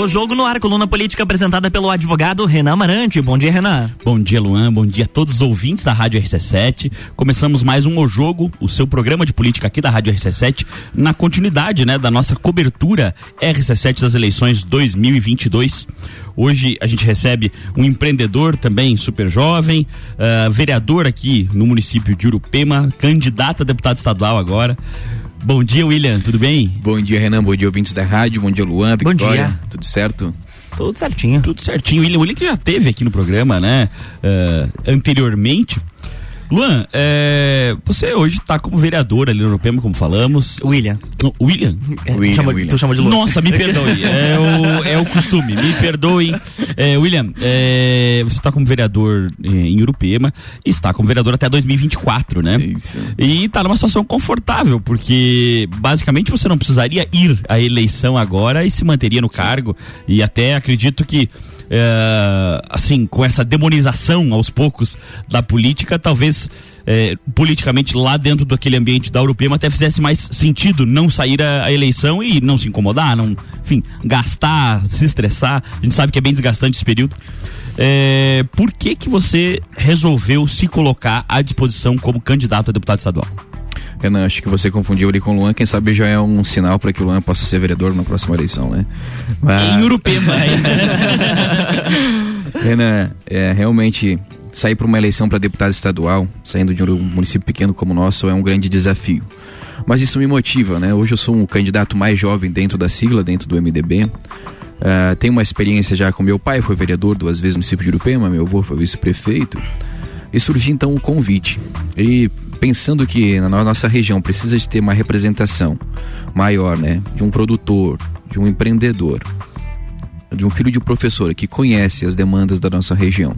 O Jogo no Ar, coluna política apresentada pelo advogado Renan Marante. Bom dia, Renan. Bom dia, Luan. Bom dia a todos os ouvintes da Rádio RC7. Começamos mais um O Jogo, o seu programa de política aqui da Rádio RC7, na continuidade, né, da nossa cobertura RC7 das eleições 2022. Hoje a gente recebe um empreendedor também super jovem, uh, vereador aqui no município de Urupema, candidato a deputado estadual agora. Bom dia, William, tudo bem? Bom dia, Renan. Bom dia, ouvintes da rádio. Bom dia, Luan. Victoria. Bom dia. Tudo certo? Tudo certinho. Tudo certinho. William, William que já teve aqui no programa, né? Uh, anteriormente. Luan, é, você hoje está como vereador ali no Europema, como falamos. William. No, William? É, William, chama, William. Tu chama de Luan. Nossa, me perdoe. é, o, é o costume, me perdoe. É, William, é, você está como vereador é, em Urupema e está como vereador até 2024, né? Isso. E está numa situação confortável, porque basicamente você não precisaria ir à eleição agora e se manteria no cargo. E até acredito que é, assim, com essa demonização aos poucos da política, talvez é, politicamente lá dentro daquele ambiente da Europema até fizesse mais sentido não sair a, a, eleição e não se incomodar, não, enfim, gastar, se estressar. A gente sabe que é bem desgastante esse período. É, por que que você resolveu se colocar à disposição como candidato a deputado estadual? Renan, acho que você confundiu ali com o Luan, quem sabe já é um sinal para que o Luan possa ser vereador na próxima eleição, né? Mas... Em Urupema. Renan, é, realmente sair para uma eleição para deputado estadual, saindo de um município pequeno como o nosso, é um grande desafio. Mas isso me motiva, né? Hoje eu sou um candidato mais jovem dentro da sigla, dentro do MDB. Uh, é, tenho uma experiência já com meu pai, foi vereador duas vezes no município de Urupema, meu avô foi vice-prefeito. E surgiu então o um convite. E pensando que na nossa região precisa de ter uma representação maior, né, de um produtor, de um empreendedor, de um filho de professor que conhece as demandas da nossa região.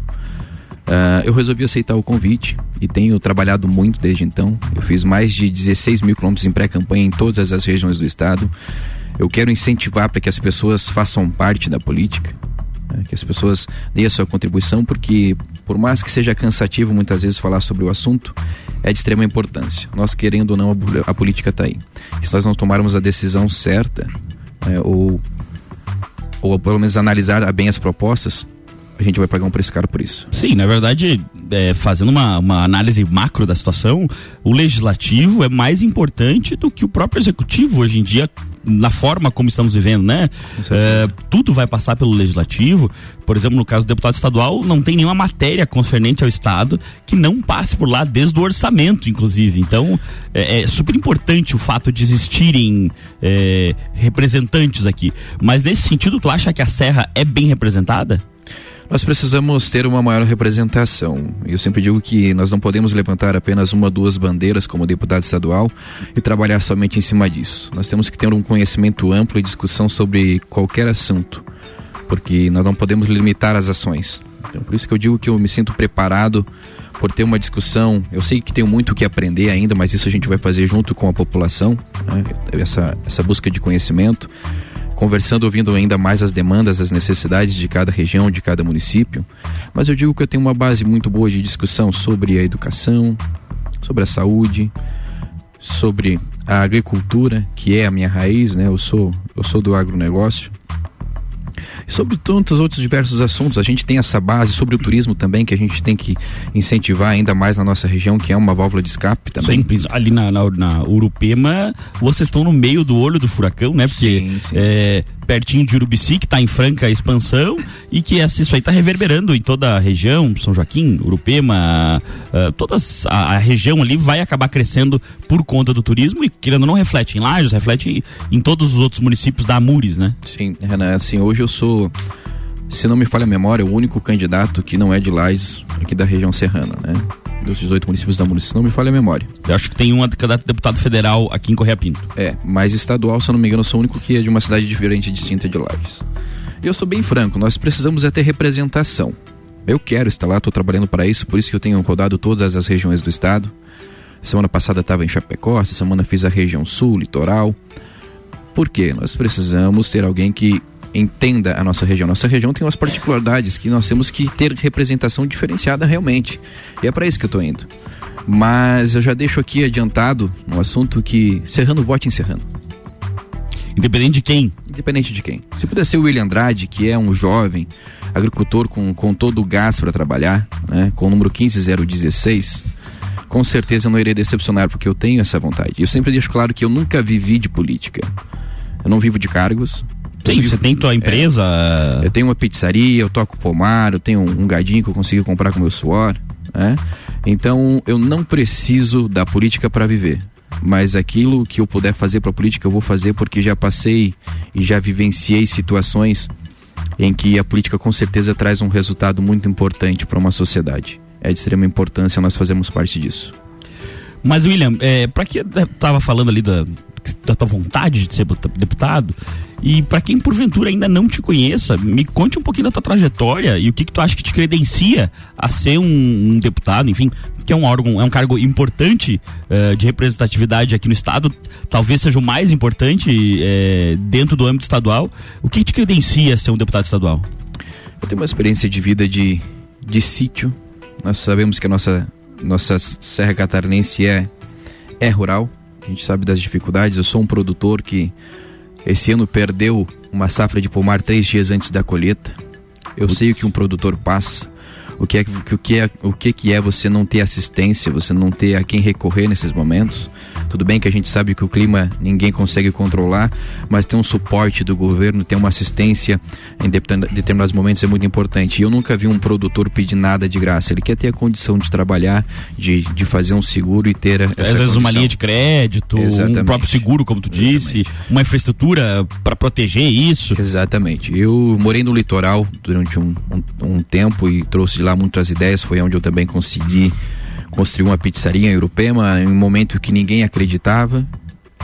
Uh, eu resolvi aceitar o convite e tenho trabalhado muito desde então. Eu fiz mais de 16 mil quilômetros em pré-campanha em todas as regiões do estado. Eu quero incentivar para que as pessoas façam parte da política, né, que as pessoas deem a sua contribuição, porque por mais que seja cansativo muitas vezes falar sobre o assunto, é de extrema importância. Nós querendo ou não, a, política está aí. E se nós não tomarmos a decisão certa, é, ou, ou pelo menos analisar bem as propostas, a gente vai pagar um preço caro por isso. Sim, na verdade, é, fazendo uma, uma análise macro da situação, o legislativo é mais importante do que o próprio executivo hoje em dia na forma como estamos vivendo, né? É, tudo vai passar pelo legislativo. Por exemplo, no caso do deputado estadual, não tem nenhuma matéria concernente ao Estado que não passe por lá desde o orçamento, inclusive. Então, é, é super importante o fato de existirem é, representantes aqui. Mas nesse sentido, tu acha que a Serra é bem representada? Nós precisamos ter uma maior representação. Eu sempre digo que nós não podemos levantar apenas uma ou duas bandeiras como deputado estadual e trabalhar somente em cima disso. Nós temos que ter um conhecimento amplo e discussão sobre qualquer assunto, porque nós não podemos limitar as ações. Então, por isso que eu digo que eu me sinto preparado por ter uma discussão. Eu sei que tenho muito o que aprender ainda, mas isso a gente vai fazer junto com a população, né? essa, essa busca de conhecimento conversando, ouvindo ainda mais as demandas, as necessidades de cada região, de cada município. Mas eu digo que eu tenho uma base muito boa de discussão sobre a educação, sobre a saúde, sobre a agricultura, que é a minha raiz, né? Eu sou, eu sou do agronegócio sobre tantos outros diversos assuntos. A gente tem essa base sobre o turismo também, que a gente tem que incentivar ainda mais na nossa região, que é uma válvula de escape também. Sim, ali na, na, na Urupema, vocês estão no meio do olho do furacão, né? Porque sim, sim. É, pertinho de Urubici, que está em franca expansão e que isso aí está reverberando em toda a região, São Joaquim, Urupema, uh, toda a, a, região ali vai acabar crescendo por conta do turismo e querendo não reflete em Lages, reflete em todos os outros municípios da Amures, né? Sim, Renan, assim, hoje eu sou se não me falha a memória, o único candidato que não é de Lages, aqui da região serrana, né? Dos 18 municípios da município, se não me falha a memória. Eu acho que tem um candidato deputado federal aqui em Correia Pinto. É, mas estadual, se eu não me engano, eu sou o único que é de uma cidade diferente e distinta de Lages. E eu sou bem franco, nós precisamos é ter representação. Eu quero estar lá, estou trabalhando para isso, por isso que eu tenho rodado todas as regiões do estado. Semana passada estava em Chapecó, essa semana fiz a região sul, litoral. Por quê? Nós precisamos ter alguém que entenda a nossa região. Nossa região tem umas particularidades que nós temos que ter representação diferenciada realmente. E é para isso que eu estou indo. Mas eu já deixo aqui adiantado no assunto que Serrano vote em Serrano. Independente de quem? Independente de quem. Se puder ser o William Andrade, que é um jovem agricultor com, com todo o gás para trabalhar, né, com o número 15016, com certeza não irei decepcionar, porque eu tenho essa vontade. Eu sempre deixo claro que eu nunca vivi de política. Eu não vivo de cargos. Sim, vivo, você tem tua empresa. É, eu tenho uma pizzaria, eu toco pomar, eu tenho um, um gadinho que eu consigo comprar com meu suor. Né? Então eu não preciso da política para viver mas aquilo que eu puder fazer para a política eu vou fazer porque já passei e já vivenciei situações em que a política com certeza traz um resultado muito importante para uma sociedade. É de extrema importância nós fazemos parte disso. Mas William, é, para que estava falando ali da, da tua vontade de ser deputado. E para quem porventura ainda não te conheça, me conte um pouquinho da tua trajetória e o que, que tu acha que te credencia a ser um, um deputado, enfim, que é um órgão, é um cargo importante uh, de representatividade aqui no estado, talvez seja o mais importante uh, dentro do âmbito estadual. O que, que te credencia a ser um deputado estadual? Eu tenho uma experiência de vida de, de sítio. Nós sabemos que a nossa, nossa Serra Catarinense é, é rural a gente sabe das dificuldades. Eu sou um produtor que esse ano perdeu uma safra de pomar três dias antes da colheita. Eu sei o que um produtor passa o que é o que é o que que é você não ter assistência, você não ter a quem recorrer nesses momentos. Tudo bem que a gente sabe que o clima ninguém consegue controlar, mas ter um suporte do governo, ter uma assistência em determinados momentos é muito importante. E eu nunca vi um produtor pedir nada de graça. Ele quer ter a condição de trabalhar, de, de fazer um seguro e ter essa Às vezes condição. uma linha de crédito, Exatamente. um próprio seguro, como tu disse, Exatamente. uma infraestrutura para proteger isso. Exatamente. Eu morei no litoral durante um, um, um tempo e trouxe de lá muitas ideias, foi onde eu também consegui construir uma pizzaria em Urupema, em um momento que ninguém acreditava.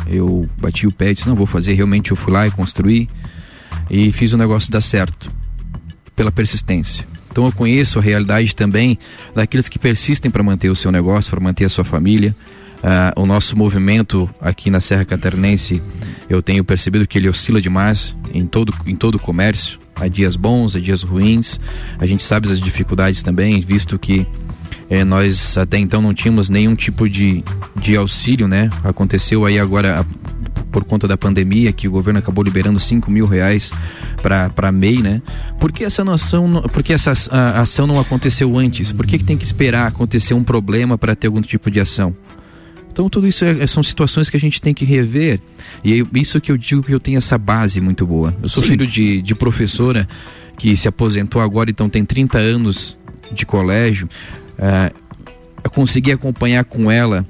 Eu bati o pé e disse, não, vou fazer, realmente eu fui lá e construí e fiz o negócio dar certo, pela persistência. Então eu conheço a realidade também daqueles que persistem para manter o seu negócio, para manter a sua família. Uh, o nosso movimento aqui na Serra Catarinense, eu tenho percebido que ele oscila demais em todo, em todo o comércio. Há dias bons, há dias ruins. A gente sabe as dificuldades também, visto que eh, nós até então não tínhamos nenhum tipo de, de auxílio, né? Aconteceu aí agora por conta da pandemia que o governo acabou liberando 5 mil reais para MEI, né? Por que essa noção, por que essa a, ação não aconteceu antes? Por que, que tem que esperar acontecer um problema para ter algum tipo de ação? Então tudo isso é, são situações que a gente tem que rever. E é isso que eu digo que eu tenho essa base muito boa. Eu sou Sim. filho de, de professora que se aposentou agora, então tem 30 anos de colégio. Eu consegui acompanhar com ela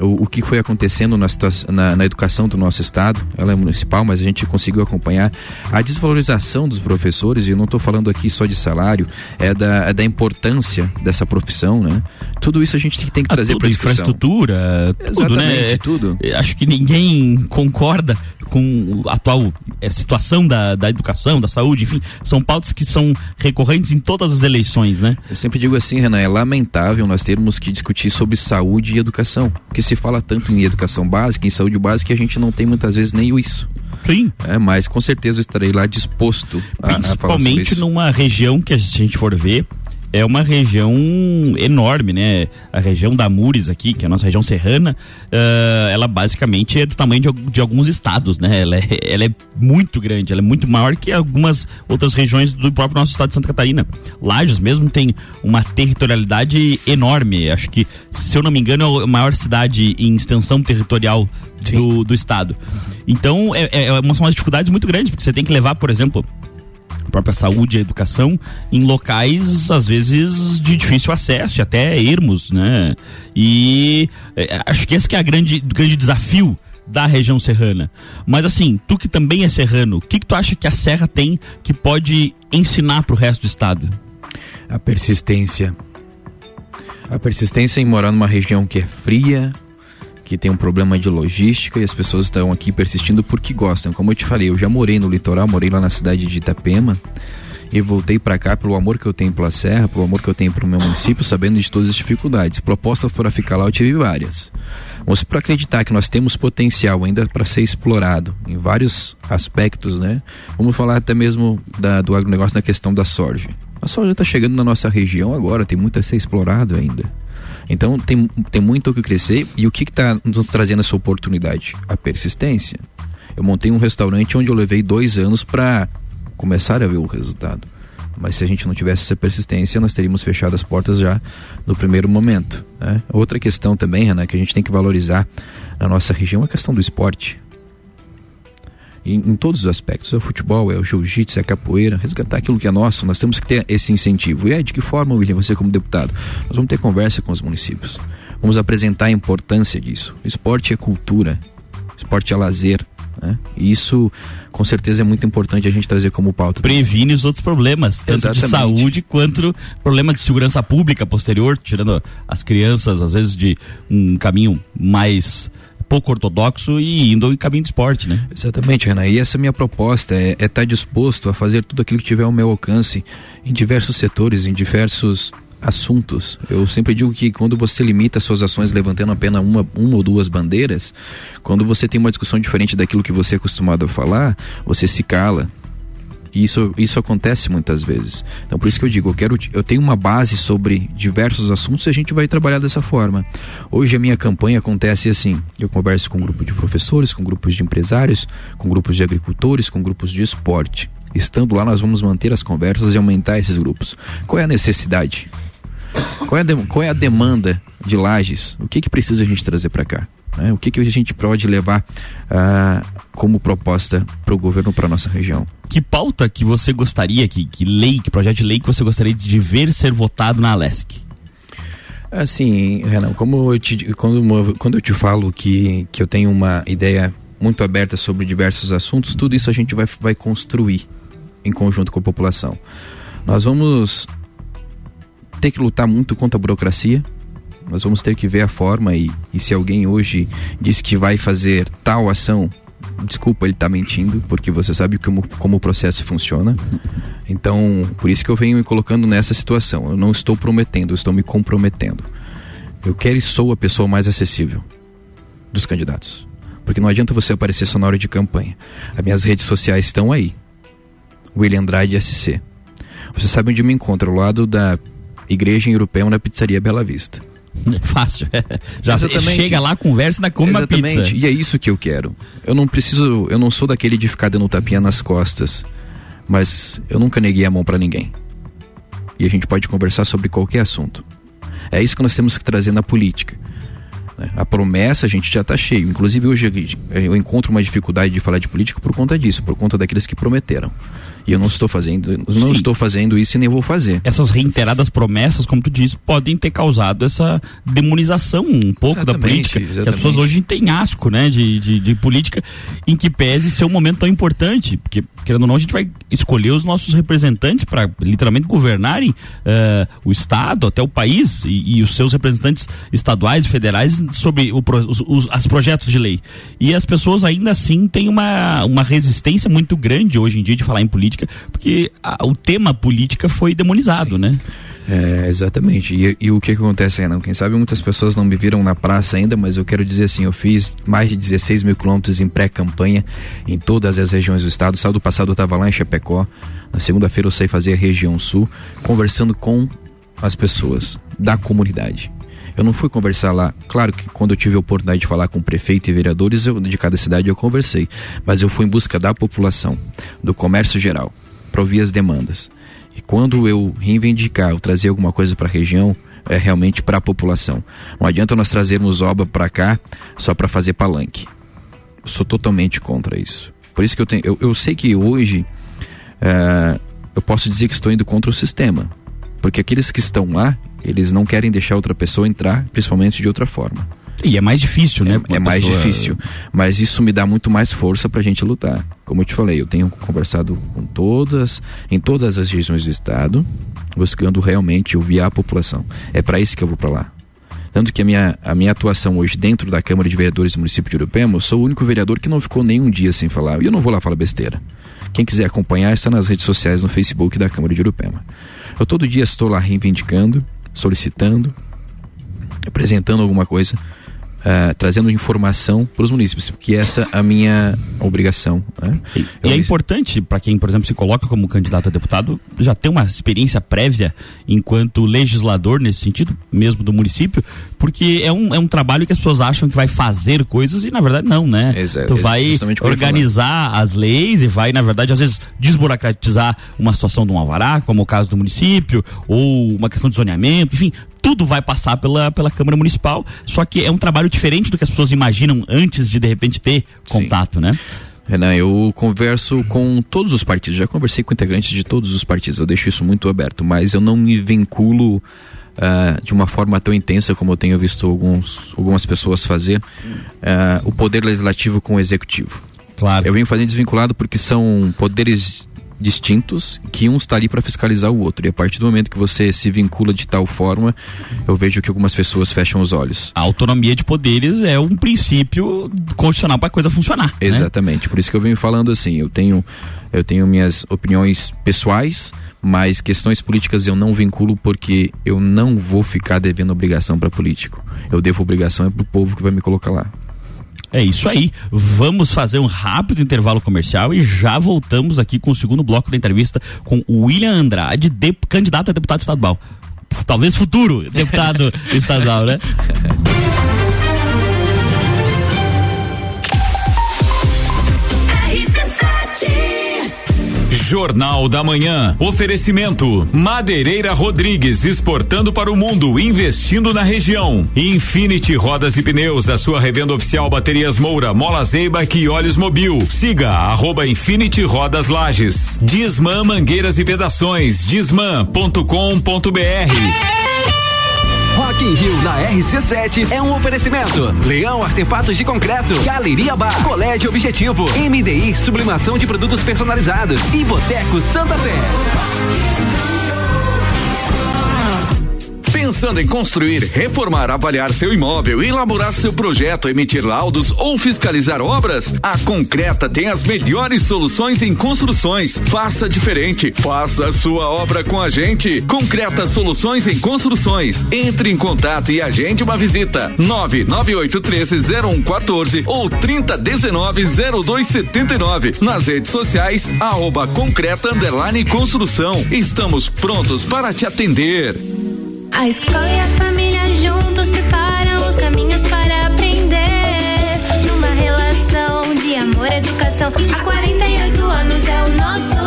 o, o que foi acontecendo na, na, na, educação do nosso estado. Ela é municipal, mas a gente conseguiu acompanhar a desvalorização dos professores, e eu não estou falando aqui só de salário, é da, é da importância dessa profissão, né? Tudo isso a gente tem que ah, trazer para infraestrutura, tudo, né? tudo. Acho que ninguém concorda com a atual é, situação da, da educação, da saúde, enfim, são pautas que são recorrentes em todas as eleições, né? Eu sempre digo assim, Renan, é lamentável nós termos que discutir sobre saúde e educação, porque se fala tanto em educação básica, em saúde básica, que a gente não tem muitas vezes nem isso. Sim. É, mas com certeza eu estarei lá disposto a, Principalmente a numa região que a gente for ver, é uma região enorme, né? A região da Mures aqui, que é a nossa região serrana, uh, ela basicamente é do tamanho de, de, alguns estados, né? Ela é, ela é muito grande, ela é muito maior que algumas outras regiões do próprio nosso estado de Santa Catarina. Lages mesmo tem uma territorialidade enorme. Acho que, se eu não me engano, é a maior cidade em extensão territorial do, do estado. Então, é, é, é são umas dificuldades muito grandes, porque você tem que levar, por exemplo, própria saúde e educação em locais às vezes de difícil acesso, até ermos, né? E é, acho que esse que é grande grande desafio da região serrana. Mas assim, tu que também é serrano, o que, que tu acha que a serra tem que pode ensinar para o resto do estado? A persistência. A persistência em morar numa região que é fria, que tem um problema de logística e as pessoas estão aqui persistindo porque gostam. Como eu te falei, eu já morei no litoral, morei lá na cidade de Itapema e voltei para cá pelo amor que eu tenho pela serra, pelo amor que eu tenho para o meu município, sabendo de todas as dificuldades. Propostas para ficar lá eu tive várias. Mas para acreditar que nós temos potencial ainda para ser explorado em vários aspectos, né? Vamos falar até mesmo da, do agronegócio na questão da soja. A soja está chegando na nossa região agora, tem muito a ser explorado ainda. Então tem, tem muito o que crescer e o que está nos trazendo essa oportunidade? A persistência. Eu montei um restaurante onde eu levei dois anos para começar a ver o resultado. Mas se a gente não tivesse essa persistência, nós teríamos fechado as portas já no primeiro momento. Né? Outra questão também, Renan, que a gente tem que valorizar na nossa região é a questão do esporte. Em, em, todos os aspectos. É o futebol, é o jiu-jitsu, é a capoeira, resgatar aquilo que é nosso. Nós temos que ter esse incentivo. E é de que forma, William, você como deputado? Nós vamos ter conversa com os municípios. Vamos apresentar a importância disso. Esporte é cultura, esporte é lazer. Né? E isso, com certeza, é muito importante a gente trazer como pauta. Previne os outros problemas, tanto Exatamente. de saúde quanto problemas de segurança pública posterior, tirando as crianças, às vezes, de um caminho mais pouco ortodoxo e indo em caminho de esporte, né? Exatamente, Renan. E essa é minha proposta é estar é tá disposto a fazer tudo aquilo que tiver ao meu alcance em diversos setores, em diversos assuntos. Eu sempre digo que quando você limita suas ações levantando apenas uma, uma ou duas bandeiras, quando você tem uma discussão diferente daquilo que você é acostumado a falar, você se cala. E isso, isso acontece muitas vezes. Então por isso que eu digo, eu quero eu tenho uma base sobre diversos assuntos e a gente vai trabalhar dessa forma. Hoje a minha campanha acontece assim, eu converso com um grupo de professores, com grupos de empresários, com grupos de agricultores, com grupos de esporte. Estando lá, nós vamos manter as conversas e aumentar esses grupos. Qual é a necessidade? Qual é a, qual é a demanda de lajes? O que, que precisa a gente trazer para cá? Né? O que, que a gente pode levar uh, como proposta para o governo, para nossa região? Que pauta que você gostaria, que, que lei, que projeto de lei que você gostaria de ver ser votado na Alesc? Assim, Renan, como eu te, quando, quando eu te falo que, que eu tenho uma ideia muito aberta sobre diversos assuntos, tudo isso a gente vai, vai construir em conjunto com a população. Nós vamos ter que lutar muito contra a burocracia. Nós vamos ter que ver a forma e, e se alguém hoje diz que vai fazer tal ação, desculpa, ele está mentindo, porque você sabe como, como o processo funciona. Então, por isso que eu venho me colocando nessa situação. Eu não estou prometendo, eu estou me comprometendo. Eu quero e sou a pessoa mais acessível dos candidatos. Porque não adianta você aparecer só na hora de campanha. As minhas redes sociais estão aí. William Andrade SC. Você sabe onde me encontro, ao lado da Igreja em Europeu na Pizzaria Bela Vista. Fácil. Já chega lá, conversa e come Exatamente. uma pizza. E é isso que eu quero. Eu não preciso, eu não sou daquele de ficar dando tapinha nas costas, mas eu nunca neguei a mão para ninguém. E a gente pode conversar sobre qualquer assunto. É isso que nós temos que trazer na política. Né? A promessa a gente já está cheio. Inclusive hoje eu encontro uma dificuldade de falar de política por conta disso, por conta daqueles que prometeram. E eu não estou fazendo, não estou fazendo isso e nem vou fazer. Essas reiteradas promessas, como tu disse, podem ter causado essa demonização um pouco exatamente, da política. Exatamente. Que as pessoas hoje têm asco, né, de, de, de, política, em que pese ser um momento tão importante, porque querendo ou não a gente vai escolher os nossos representantes para literalmente governarem uh, o estado, até o país e, e, os seus representantes estaduais e federais sobre o, os, os as projetos de lei. E as pessoas ainda assim têm uma, uma resistência muito grande hoje em dia de falar em política política, porque a, o tema política foi demonizado, Sim. né? É, exatamente. E, e, o que, que acontece, Renan? Quem sabe muitas pessoas não me viram na praça ainda, mas eu quero dizer assim: eu fiz mais de 16 mil quilômetros em pré-campanha em todas as regiões do estado. Sábado passado eu estava lá em Chapecó. Na segunda-feira eu saí fazer a região sul, conversando com as pessoas da comunidade. Eu não fui conversar lá. Claro que quando eu tive a oportunidade de falar com prefeito e vereadores eu, de cada cidade eu conversei, mas eu fui em busca da população, do comércio geral, para ouvir as demandas. E quando eu reivindicar, eu trazer alguma coisa para a região, é realmente para a população. Não adianta nós trazermos obra para cá só para fazer palanque. Eu sou totalmente contra isso. Por isso que eu tenho, eu, eu sei que hoje é, eu posso dizer que estou indo contra o sistema, porque aqueles que estão lá, eles não querem deixar outra pessoa entrar, principalmente de outra forma. E é mais difícil, né? É, é mais pessoa... difícil. Mas isso me dá muito mais força pra gente lutar. Como eu te falei, eu tenho conversado com todas, em todas as regiões do estado, buscando realmente ouvir a população. É para isso que eu vou para lá. Tanto que a minha, a minha atuação hoje dentro da Câmara de Vereadores do município de Urupema, eu sou o único vereador que não ficou nenhum dia sem falar. E eu não vou lá falar besteira. Quem quiser acompanhar está nas redes sociais, no Facebook da Câmara de Urupema. Eu todo dia estou lá reivindicando, solicitando, apresentando alguma coisa uh, trazendo informação para os municípios, porque essa é a minha obrigação. Né? E, e é importante para quem, por exemplo, se coloca como candidato a deputado, já ter uma experiência prévia enquanto legislador nesse sentido, mesmo do município, porque é um, é um trabalho que as pessoas acham que vai fazer coisas e na verdade não, né? Exato, tu vai organizar as leis e vai, na verdade, às vezes desburocratizar uma situação de um alvará, como o caso do município, ou uma questão de zoneamento, enfim, tudo vai passar pela, pela Câmara Municipal, só que é um trabalho diferente do que as pessoas imaginam antes de de repente ter contato, Sim. né? Renan, eu converso com todos os partidos, já conversei com integrantes de todos os partidos, eu deixo isso muito aberto, mas eu não me vinculo uh, de uma forma tão intensa como eu tenho visto alguns, algumas pessoas fazer, uh, o poder legislativo com o executivo. Claro. Eu venho fazendo desvinculado porque são poderes distintos que um está ali para fiscalizar o outro. E a partir do momento que você se vincula de tal forma, eu vejo que algumas pessoas fecham os olhos. A autonomia de poderes é um princípio constitucional para a coisa funcionar. Né? Exatamente. Né? Por isso que eu venho falando assim, eu tenho eu tenho minhas opiniões pessoais, mas questões políticas eu não vinculo porque eu não vou ficar devendo obrigação para político. Eu devo obrigação é pro povo que vai me colocar lá. É isso aí. Vamos fazer um rápido intervalo comercial e já voltamos aqui com o segundo bloco da entrevista com o William Andrade, de, candidato a deputado estadual. Talvez futuro deputado estadual, né? Jornal da Manhã. Oferecimento: Madeireira Rodrigues exportando para o mundo, investindo na região. Infinity Rodas e Pneus, a sua revenda oficial Baterias Moura, Mola Zeiba e Olhos Mobil. Siga arroba Infinity Rodas Lages. Disman Mangueiras e Vedações. Disman.com.br. Rock in Rio na RC7 é um oferecimento. Leão Artefatos de Concreto, Galeria Bar, Colégio Objetivo, MDI Sublimação de Produtos Personalizados e Boteco Santa Fé. Pensando em construir, reformar, avaliar seu imóvel, elaborar seu projeto, emitir laudos ou fiscalizar obras? A Concreta tem as melhores soluções em construções. Faça diferente. Faça a sua obra com a gente. Concreta Soluções em Construções. Entre em contato e agende uma visita. 998130114 ou 30190279. Nas redes sociais, arroba Concreta Underline Construção. Estamos prontos para te atender. A escola e a família juntos preparam os caminhos para aprender. Numa relação de amor educação, há 48 anos é o nosso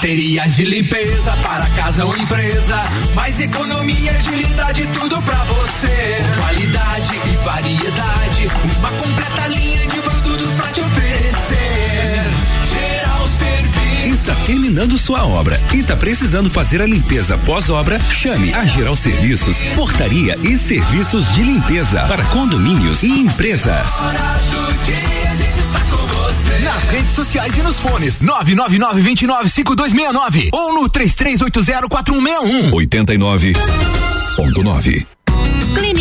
Baterias de limpeza para casa ou empresa. Mais economia, agilidade, tudo pra você. Qualidade e variedade. Uma completa linha de produtos pra te oferecer. Geral Serviço. Está terminando sua obra e está precisando fazer a limpeza pós-obra? Chame a Geral Serviços, Portaria e Serviços de Limpeza para condomínios e empresas. Nas redes sociais e nos fones 999 29 5269 ou no 3380 4161. 89.9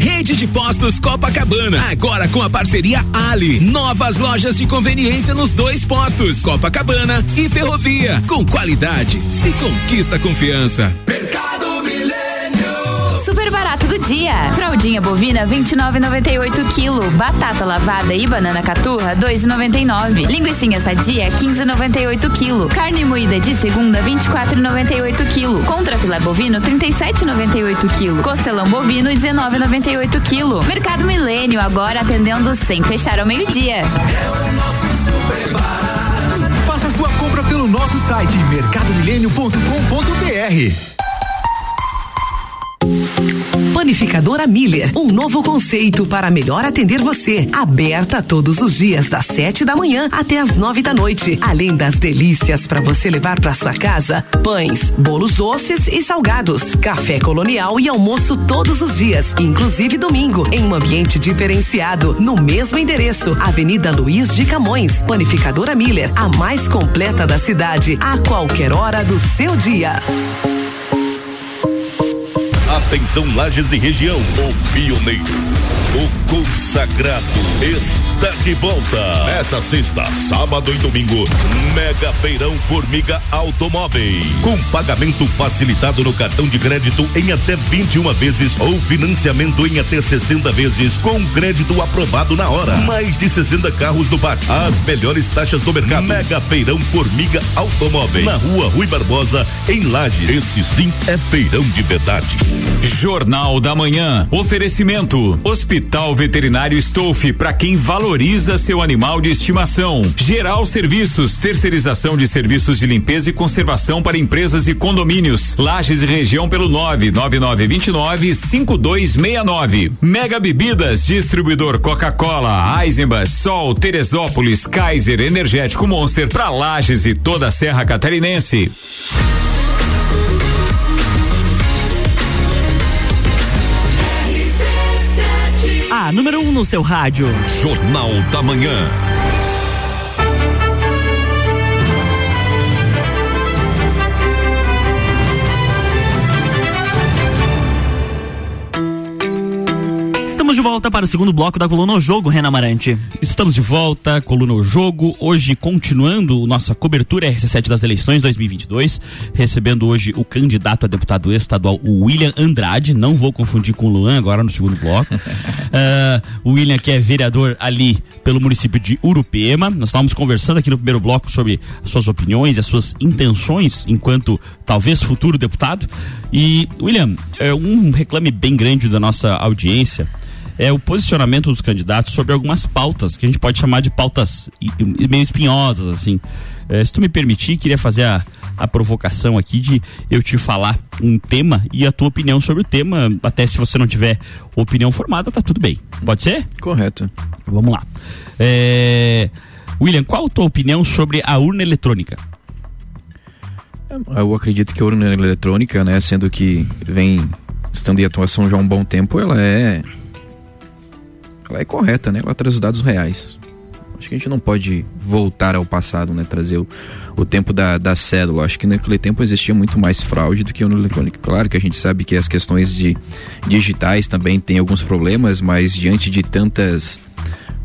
Rede de Postos Copacabana. Agora com a parceria Ali. Novas lojas de conveniência nos dois postos, Copacabana e Ferrovia. Com qualidade, se conquista confiança. Do dia. Fraldinha bovina 29,98 quilo. Batata lavada e banana caturra 2,99. Linguiça sadia 15,98 quilo. Carne moída de segunda 24,98 quilo. Contra filé bovino 37,98 quilo. Costelão bovino 19,98 quilo. Mercado Milênio agora atendendo sem fechar ao meio-dia. É o nosso. Faça sua compra pelo nosso site mercadomilênio.com.br. Panificadora Miller, um novo conceito para melhor atender você. Aberta todos os dias das sete da manhã até as nove da noite. Além das delícias para você levar para sua casa, pães, bolos doces e salgados, café colonial e almoço todos os dias, inclusive domingo, em um ambiente diferenciado, no mesmo endereço, Avenida Luiz de Camões. Panificadora Miller, a mais completa da cidade, a qualquer hora do seu dia. Atenção Lages e região, o pioneiro, o consagrado está de volta. Nessa sexta, sábado e domingo, Mega Feirão Formiga Automóveis. Com pagamento facilitado no cartão de crédito em até 21 vezes ou financiamento em até 60 vezes com crédito aprovado na hora. Mais de 60 carros no pátio. As melhores taxas do mercado. Mega Feirão Formiga Automóveis. Na rua Rui Barbosa, em Lages. Esse sim é feirão de verdade. Jornal da Manhã. Oferecimento. Hospital Veterinário Stolfe para quem valoriza seu animal de estimação. Geral Serviços, terceirização de serviços de limpeza e conservação para empresas e condomínios. Lages e região pelo 99929 5269. Mega Bebidas, distribuidor Coca-Cola, Eisenbach, Sol, Teresópolis, Kaiser, Energético Monster para Lages e toda a Serra Catarinense. Número 1 um no seu rádio. Jornal da Manhã. Estamos de volta para o segundo bloco da coluna O Jogo, Renan Marante. Estamos de volta, coluna O Jogo, hoje continuando nossa cobertura RC7 das eleições 2022, recebendo hoje o candidato a deputado estadual, o William Andrade, não vou confundir com o Luan agora no segundo bloco. uh, o William que é vereador ali pelo município de Urupema, nós estávamos conversando aqui no primeiro bloco sobre as suas opiniões e as suas intenções enquanto talvez futuro deputado. E, William, é um reclame bem grande da nossa audiência é o posicionamento dos candidatos sobre algumas pautas que a gente pode chamar de pautas meio espinhosas, assim. É, se tu me permitir, queria fazer a, a provocação aqui de eu te falar um tema e a tua opinião sobre o tema. Até se você não tiver opinião formada, tá tudo bem. Pode ser? Correto. Vamos lá. É... William, qual a tua opinião sobre a urna eletrônica? Eu acredito que a urna eletrônica, né, sendo que vem estando em atuação já há um bom tempo, ela é ela é correta, né? Ela traz os dados reais. Acho que a gente não pode voltar ao passado, né? Trazer o, o tempo da, da cédula. Acho que naquele tempo existia muito mais fraude do que no eletrônico. Claro que a gente sabe que as questões de digitais também têm alguns problemas, mas diante de tantas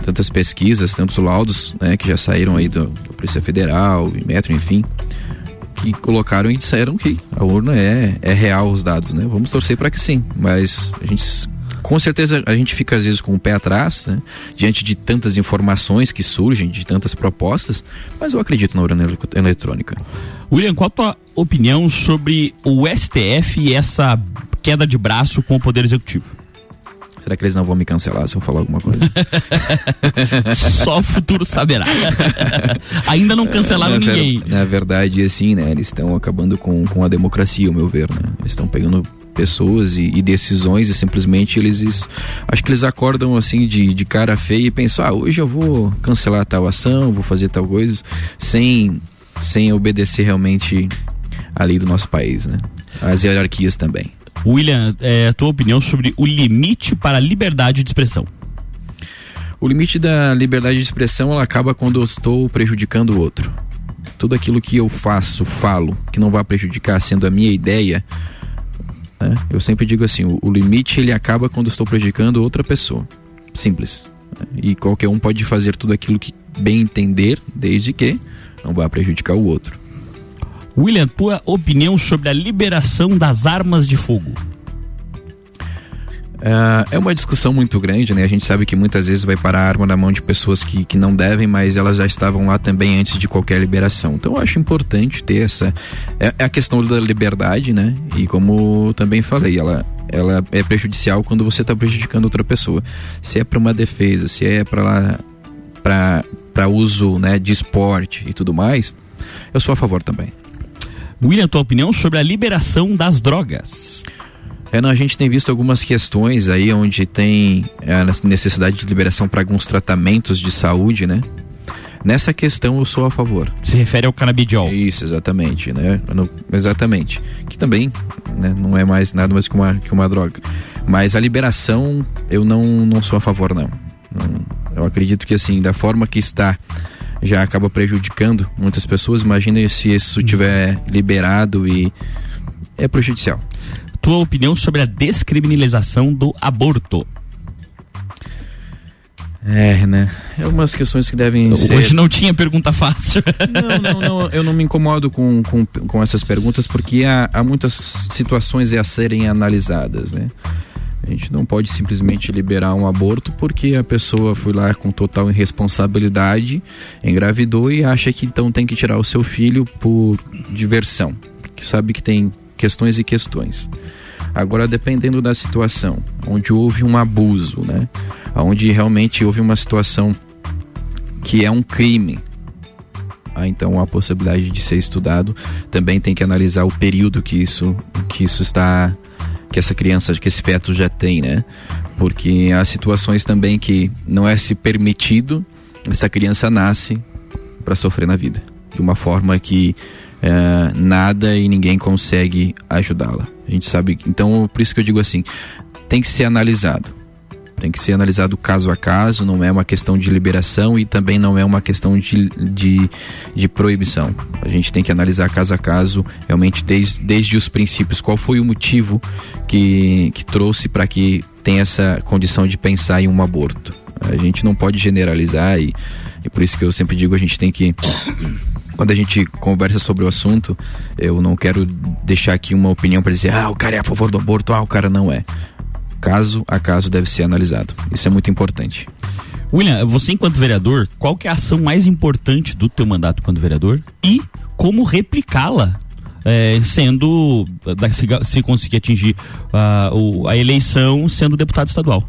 tantas pesquisas, tantos laudos, né, que já saíram aí do, do Polícia Federal, Metro, enfim, que colocaram e disseram que a urna é, é real os dados, né? Vamos torcer para que sim, mas a gente com certeza a gente fica às vezes com o pé atrás, né? diante de tantas informações que surgem, de tantas propostas, mas eu acredito na urna eletrônica. William, qual a tua opinião sobre o STF e essa queda de braço com o Poder Executivo? Será que eles não vão me cancelar se eu falar alguma coisa? Só o futuro saberá. Ainda não cancelaram na ninguém. Ver, na verdade, assim, né? Eles estão acabando com, com a democracia, ao meu ver, né? Eles estão pegando pessoas e, e, decisões e simplesmente eles acho que eles acordam assim de, de cara feia e pensam ah hoje eu vou cancelar tal ação vou fazer tal coisa sem sem obedecer realmente a lei do nosso país né? As hierarquias também. William é, a tua opinião sobre o limite para a liberdade de expressão? O limite da liberdade de expressão ela acaba quando eu estou prejudicando o outro. Tudo aquilo que eu faço falo que não vai prejudicar sendo a minha ideia né? Eu sempre digo assim, o, o, limite ele acaba quando estou prejudicando outra pessoa. Simples. Né? E qualquer um pode fazer tudo aquilo que bem entender, desde que não vá prejudicar o outro. William, tua opinião sobre a liberação das armas de fogo? Uh, é uma discussão muito grande, né? A gente sabe que muitas vezes vai parar a arma na mão de pessoas que, que não devem, mas elas já estavam lá também antes de qualquer liberação. Então eu acho importante ter essa. É, é a questão da liberdade, né? E como também falei, ela, ela é prejudicial quando você está prejudicando outra pessoa. Se é para uma defesa, se é para para uso né, de esporte e tudo mais, eu sou a favor também. William, tua opinião sobre a liberação das drogas? Não, a gente tem visto algumas questões aí onde tem a necessidade de liberação para alguns tratamentos de saúde, né? Nessa questão eu sou a favor. Se refere ao canabidiol. Isso, exatamente, né? Não- exatamente. Que também né, não é mais nada mais que uma, que uma droga. Mas a liberação eu não, não sou a favor, não. Não- Eu acredito que assim, da forma que está, já acaba prejudicando muitas pessoas. Imagina se isso tiver liberado e é prejudicial. Tua opinião sobre a descriminalização do aborto? É, né? É algumas questões que devem ser. Hoje não tinha pergunta fácil. Não, não, não, eu não me incomodo com, com, com essas perguntas porque há, há muitas situações a serem analisadas, né? A gente não pode simplesmente liberar um aborto porque a pessoa foi lá com total irresponsabilidade, engravidou e acha que então tem que tirar o seu filho por diversão, porque sabe que tem questões e questões. Agora, dependendo da situação, onde houve um abuso, né? Onde realmente houve uma situação que é um crime, ah, então a possibilidade de ser estudado também tem que analisar o período que isso que isso está que essa criança que esse feto já tem né porque há situações também que não é se permitido essa criança nasce para sofrer na vida de uma forma que eh, nada e ninguém consegue ajudá-la a gente sabe então por isso que eu digo assim tem que ser analisado tem que ser analisado caso a caso, não é uma questão de liberação e também não é uma questão de, de, de proibição. A gente tem que analisar caso a caso, realmente desde, desde os princípios, qual foi o motivo que, que trouxe para que tenha essa condição de pensar em um aborto. A gente não pode generalizar e, e por isso que eu sempre digo, a gente tem que quando a gente conversa sobre o assunto, eu não quero deixar aqui uma opinião para dizer, ah, o cara é a favor do aborto, ah, o cara não é caso a caso deve ser analisado. Isso é muito importante. William, você enquanto vereador, qual que é a ação mais importante do teu mandato enquanto vereador e como replicá-la? eh, sendo da- se, se conseguir atingir ah, a eleição sendo deputado estadual.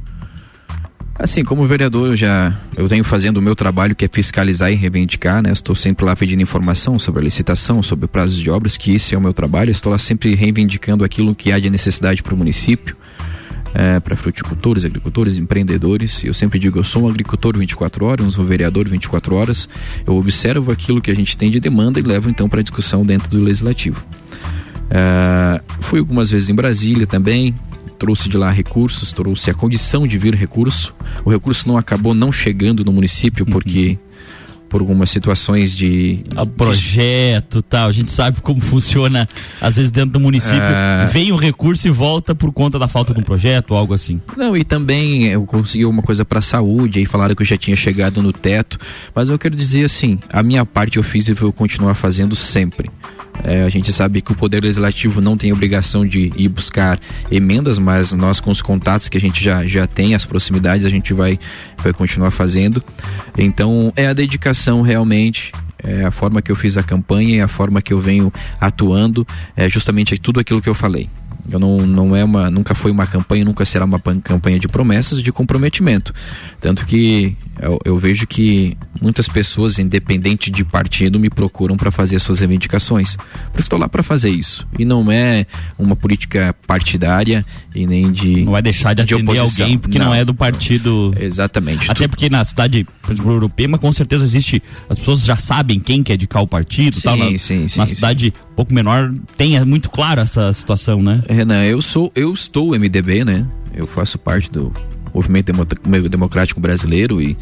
Assim, como vereador, eu já eu tenho fazendo o meu trabalho que é fiscalizar e reivindicar, né? Estou sempre lá pedindo informação sobre a licitação, sobre prazos de obras, que esse é o meu trabalho. Estou lá sempre reivindicando aquilo que há de necessidade para o município, para fruticultores, agricultores, empreendedores. Eu sempre digo, eu sou um agricultor 24 horas, um vereador 24 horas. Eu observo aquilo que a gente tem de demanda e levo então para discussão dentro do legislativo. Ah, fui algumas vezes em Brasília também, trouxe de lá recursos, trouxe a condição de vir recurso. O recurso não acabou não chegando no município porque por algumas situações de A projeto tal, a gente sabe como funciona às vezes dentro do município, Ah. vem o recurso e volta por conta da falta de um projeto algo assim. Não, e também eu consegui uma coisa para saúde, aí falaram que eu já tinha chegado no teto, mas eu quero dizer assim, a minha parte eu fiz e vou continuar fazendo sempre. É, a gente sabe que o Poder Legislativo não tem obrigação de ir buscar emendas, mas nós com os contatos que a gente já, já tem, as proximidades, a gente vai, vai continuar fazendo. Então é a dedicação realmente, é a forma que eu fiz a campanha, é a forma que eu venho atuando, é justamente tudo aquilo que eu falei. Eu não, não é uma, nunca foi uma campanha, nunca será uma pan- campanha de promessas, de comprometimento. Tanto que eu, eu vejo que muitas pessoas, independente de partido, me procuram para fazer as suas reivindicações. Por isso estou lá para fazer isso. E não é uma política partidária e nem de. Não vai deixar de atender oposição. alguém porque não, é do partido. Exatamente. Até porque na cidade, por exemplo, europeia, com certeza existe. As pessoas já sabem quem quer de qual partido e tal. Na, sim, sim, na sim. cidade pouco menor, é muito claro essa situação, né? Renan, eu sou, eu estou MDB, né? Eu faço parte do movimento Demo- democrático brasileiro e,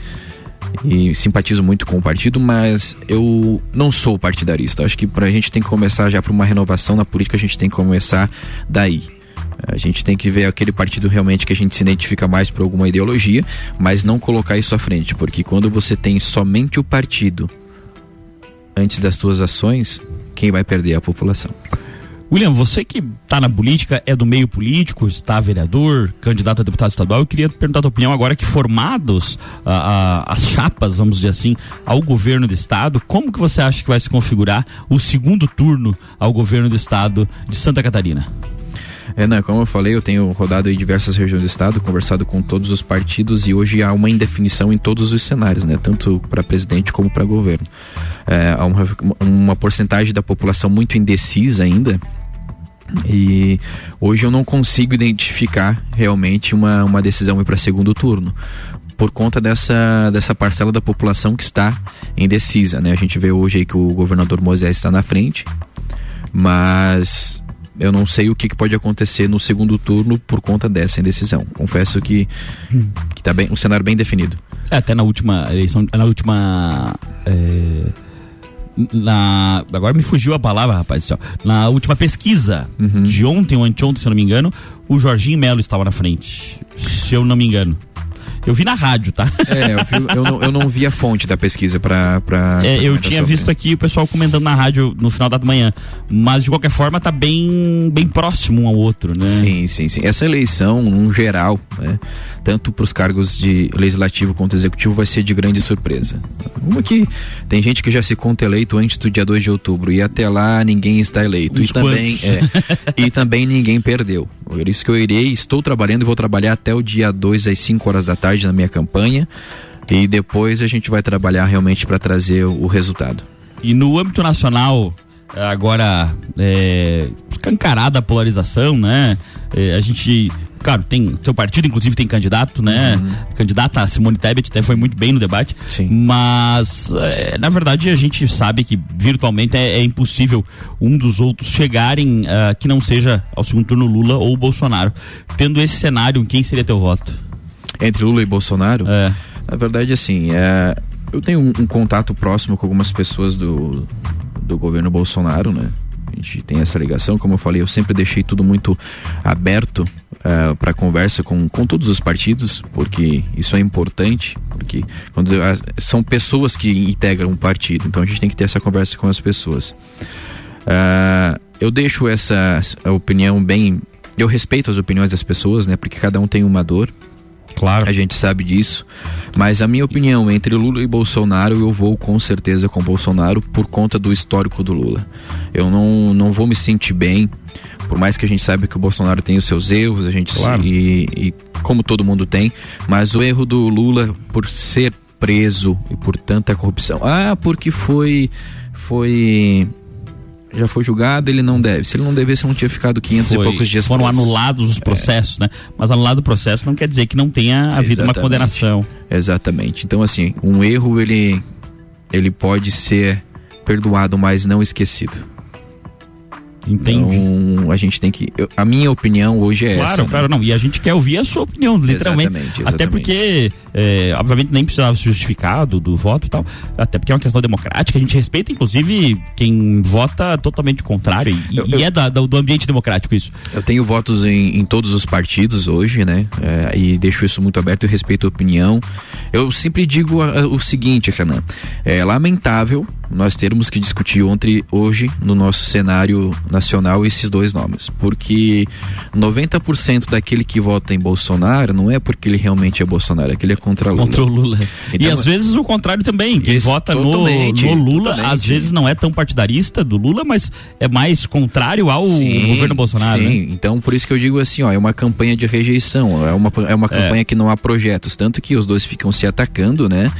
e simpatizo muito com o partido, mas eu não sou partidarista. Acho que pra gente tem que começar já para uma renovação na política, a gente tem que começar daí. A gente tem que ver aquele partido realmente que a gente se identifica mais por alguma ideologia, mas não colocar isso à frente, porque quando você tem somente o partido antes das suas ações, quem vai perder é a população. William, você que está na política, é do meio político, está vereador, candidato a deputado estadual, eu queria perguntar a tua opinião agora que formados ah, ah, as chapas, vamos dizer assim, ao governo do estado, como que você acha que vai se configurar o segundo turno ao governo do estado de Santa Catarina? Renan, como eu falei, eu tenho rodado em diversas regiões do estado, conversado com todos os partidos e hoje há uma indefinição em todos os cenários, né? Tanto para presidente como para governo. É, há uma, uma porcentagem da população muito indecisa ainda E hoje eu não consigo identificar realmente uma, uma decisão ir para segundo turno por conta dessa, dessa parcela da população que está indecisa, né? A gente vê hoje aí que o governador Moisés está na frente, mas eu não sei o que, que pode acontecer no segundo turno por conta dessa indecisão. Confesso que, que tá bem, um cenário bem definido. É, até na última eleição, na última. é, na, agora me fugiu a palavra, rapaz. Na última pesquisa de ontem ou anteontem, se eu não me engano, o Jorginho Melo estava na frente. Se eu não me engano. Eu vi na rádio, tá? É, eu, vi- eu não, eu não vi a fonte da pesquisa para. É, eu tinha visto aqui o pessoal comentando na rádio no final da manhã. Mas de qualquer forma tá bem, bem próximo um ao outro, né? Sim, sim, sim. Essa eleição, no geral, né, tanto para os cargos de legislativo quanto executivo, vai ser de grande surpresa. Uma que tem gente que já se conta eleito antes do dia 2 de outubro e até lá ninguém está eleito. Uns e também, é, e também ninguém perdeu. Por isso que eu irei, estou trabalhando e vou trabalhar até o dia 2 às 5 horas da tarde na minha campanha. E depois a gente vai trabalhar realmente para trazer o resultado. E no âmbito nacional, agora é, escancarada a polarização, né? É, a gente, claro, tem seu partido, inclusive, tem candidato, né? Candidata a Simone Tebet até foi muito bem no debate. Sim. Mas, é, na verdade, a gente sabe que virtualmente é, é impossível um dos outros chegarem ah, que não seja ao segundo turno Lula ou Bolsonaro. Tendo esse cenário, quem seria teu voto? Entre Lula e Bolsonaro? É. Na verdade, assim, é, eu tenho um, um contato próximo com algumas pessoas do, do governo Bolsonaro, né? A gente tem essa ligação, como eu falei, eu sempre deixei tudo muito aberto para conversa com, com todos os partidos, porque isso é importante, porque quando são pessoas que integram um partido, então a gente tem que ter essa conversa com as pessoas. Ah, eu deixo essa opinião bem. Eu respeito as opiniões das pessoas, né? Porque cada um tem uma dor. Claro. A gente sabe disso. Mas a minha opinião, entre Lula e Bolsonaro, eu vou com certeza com Bolsonaro por conta do histórico do Lula. Eu não, não vou me sentir bem, por mais que a gente saiba que o Bolsonaro tem os seus erros, a gente Claro. e, e como todo mundo tem, mas o erro do Lula por ser preso e por tanta corrupção. Ah, porque foi foi já foi julgado, ele não deve. Se ele não devesse, não tinha ficado 500 Foi- e poucos dias foram anulados os processos, né? Mas anulado o processo não quer dizer que não tenha havido uma Exatamente. condenação. Exatamente. Então, assim, um erro ele, ele pode ser perdoado, mas não esquecido. Entendi. Então, a gente tem que. eu- a minha opinião hoje é Claro, essa. né? claro, não. E a gente quer ouvir a sua opinião, literalmente. Exatamente, Até exatamente. porque, é, obviamente, nem precisava se justificar do, do voto e tal. Até porque é uma questão democrática. A gente respeita, inclusive, quem vota totalmente contrário. E, Eu- e eu- é da- do, do ambiente democrático isso. Eu tenho votos em, em todos os partidos hoje, né? É, e deixo isso muito aberto e respeito a opinião. Eu sempre digo a- a- o seguinte, Renan. É lamentável nós termos que discutir ontem, hoje, no nosso cenário nacional, esses dois nomes. Porque 90% daquele que vota em Bolsonaro não é porque ele realmente é Bolsonaro, é que ele é contra Lula. Contra o Lula. e Então, às vezes o contrário também. Quem vota no, no Lula, totalmente. às vezes não é tão partidarista do Lula, mas é mais contrário ao Sim, governo Bolsonaro. Sim, né? então por isso que eu digo assim, ó, é uma campanha de rejeição, é uma, é uma campanha que não há projetos, tanto que os dois ficam se atacando, né?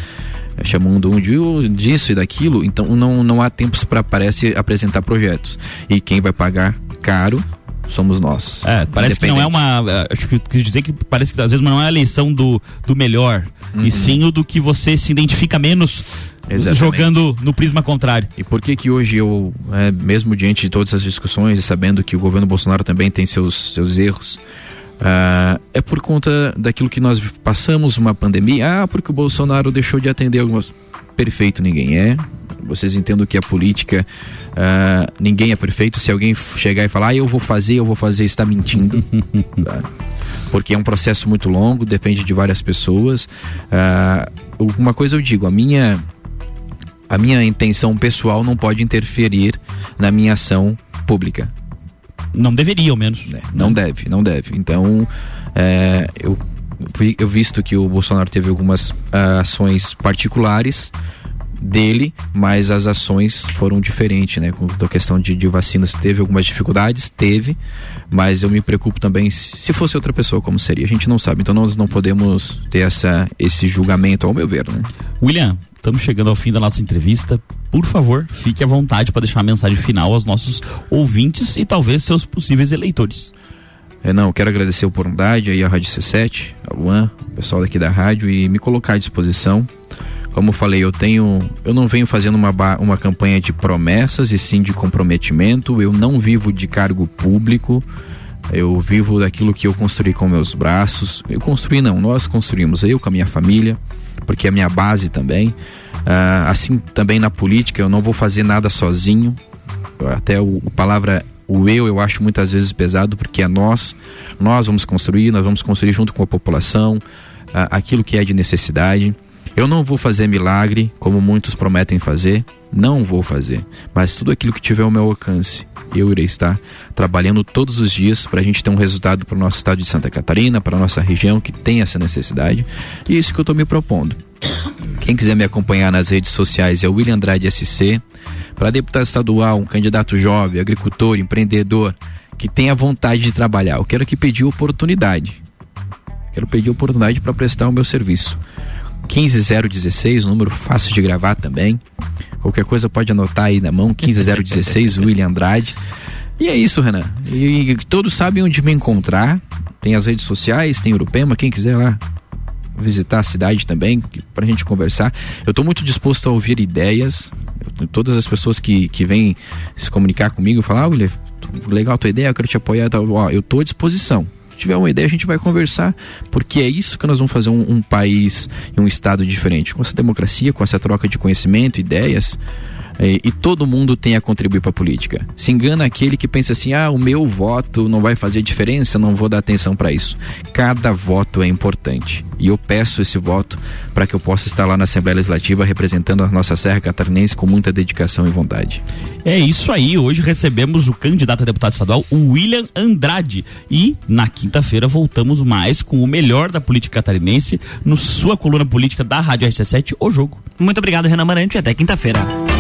Chamando um de, disso e daquilo, então não, não há tempos para parece apresentar projetos. E quem vai pagar caro somos nós. É, parece que não é uma. é, Acho que eu quis dizer que parece que às vezes não é a eleição do, do melhor, Uhum. e sim o do que você se identifica menos Exatamente. jogando no prisma contrário. E por que que hoje eu, é, mesmo diante de todas essas discussões e sabendo que o governo Bolsonaro também tem seus, seus erros, ah, é por conta daquilo que nós passamos, uma pandemia, ah, porque o Bolsonaro deixou de atender algumas... Perfeito ninguém é, vocês entendam que a política, ah, ninguém é perfeito, se alguém chegar e falar, ah, eu vou fazer, eu vou fazer, está mentindo. tá? Porque é um processo muito longo, depende de várias pessoas. Ah, uma coisa eu digo, a minha a minha intenção pessoal não pode interferir na minha ação pública. Não deveria, ao menos. né? Não deve, não deve. Então, é, eu, eu visto que o Bolsonaro teve algumas ah, ações particulares dele, mas as ações foram diferentes, né? Com a questão de, de vacinas, teve algumas dificuldades, teve, mas eu me preocupo também se fosse outra pessoa como seria. A gente não sabe, então nós não podemos ter essa, esse julgamento, ao meu ver, né? William, estamos chegando ao fim da nossa entrevista. por favor, fique à vontade para deixar a mensagem final aos nossos ouvintes e talvez seus possíveis eleitores. É, não, quero agradecer a oportunidade aí à Rádio C7, a Luan, o pessoal daqui da rádio e me colocar à disposição. Como eu falei, eu tenho, eu não venho fazendo uma, uma campanha de promessas e sim de comprometimento. Eu não vivo de cargo público. Eu vivo daquilo que eu construí com meus braços. Eu construí não, nós construímos eu com a minha família, porque é a minha base também. Ah, assim também na política, eu não vou fazer nada sozinho. Até o, a palavra o eu eu acho muitas vezes pesado porque é nós, nós vamos construir, nós vamos construir junto com a população ah, aquilo que é de necessidade. Eu não vou fazer milagre, como muitos prometem fazer, não vou fazer, mas tudo aquilo que tiver ao meu alcance, eu irei estar trabalhando todos os dias para a gente ter um resultado para o nosso estado de Santa Catarina, para a nossa região que tem essa necessidade, e é isso que eu estou me propondo. Quem quiser me acompanhar nas redes sociais é o William Andrade SC. Para deputado estadual, um candidato jovem, agricultor, empreendedor, que tenha vontade de trabalhar. Eu quero que pedir oportunidade. Quero pedir oportunidade para prestar o meu serviço. 15016, número fácil de gravar também. Qualquer coisa pode anotar aí na mão, 15016, William Andrade. E é isso, Renan. E, e, todos sabem onde me encontrar. Tem as redes sociais, tem Urupema, quem quiser lá visitar a cidade também, para a gente conversar. Eu estou muito disposto a ouvir ideias. todas as pessoas que, que vêm se comunicar comigo, falar, ah, William, legal a tua ideia, eu quero te apoiar. Ó, eu estou à disposição tiver uma ideia, a gente vai conversar, porque é isso que nós vamos fazer um, um país e um estado diferente. Com essa democracia, com essa troca de conhecimento, ideias, e, e todo mundo tem a contribuir para a política. Se engana aquele que pensa assim: ah, o meu voto não vai fazer diferença, não vou dar atenção para isso. Cada voto é importante. E eu peço esse voto para que eu possa estar lá na Assembleia Legislativa representando a nossa Serra Catarinense com muita dedicação e vontade. É isso aí. Hoje recebemos o candidato a deputado estadual, o William Andrade. E na quinta-feira voltamos mais com o melhor da política catarinense no sua coluna política da Rádio RC7, O Jogo. Muito obrigado, Renan Marante. Até quinta-feira.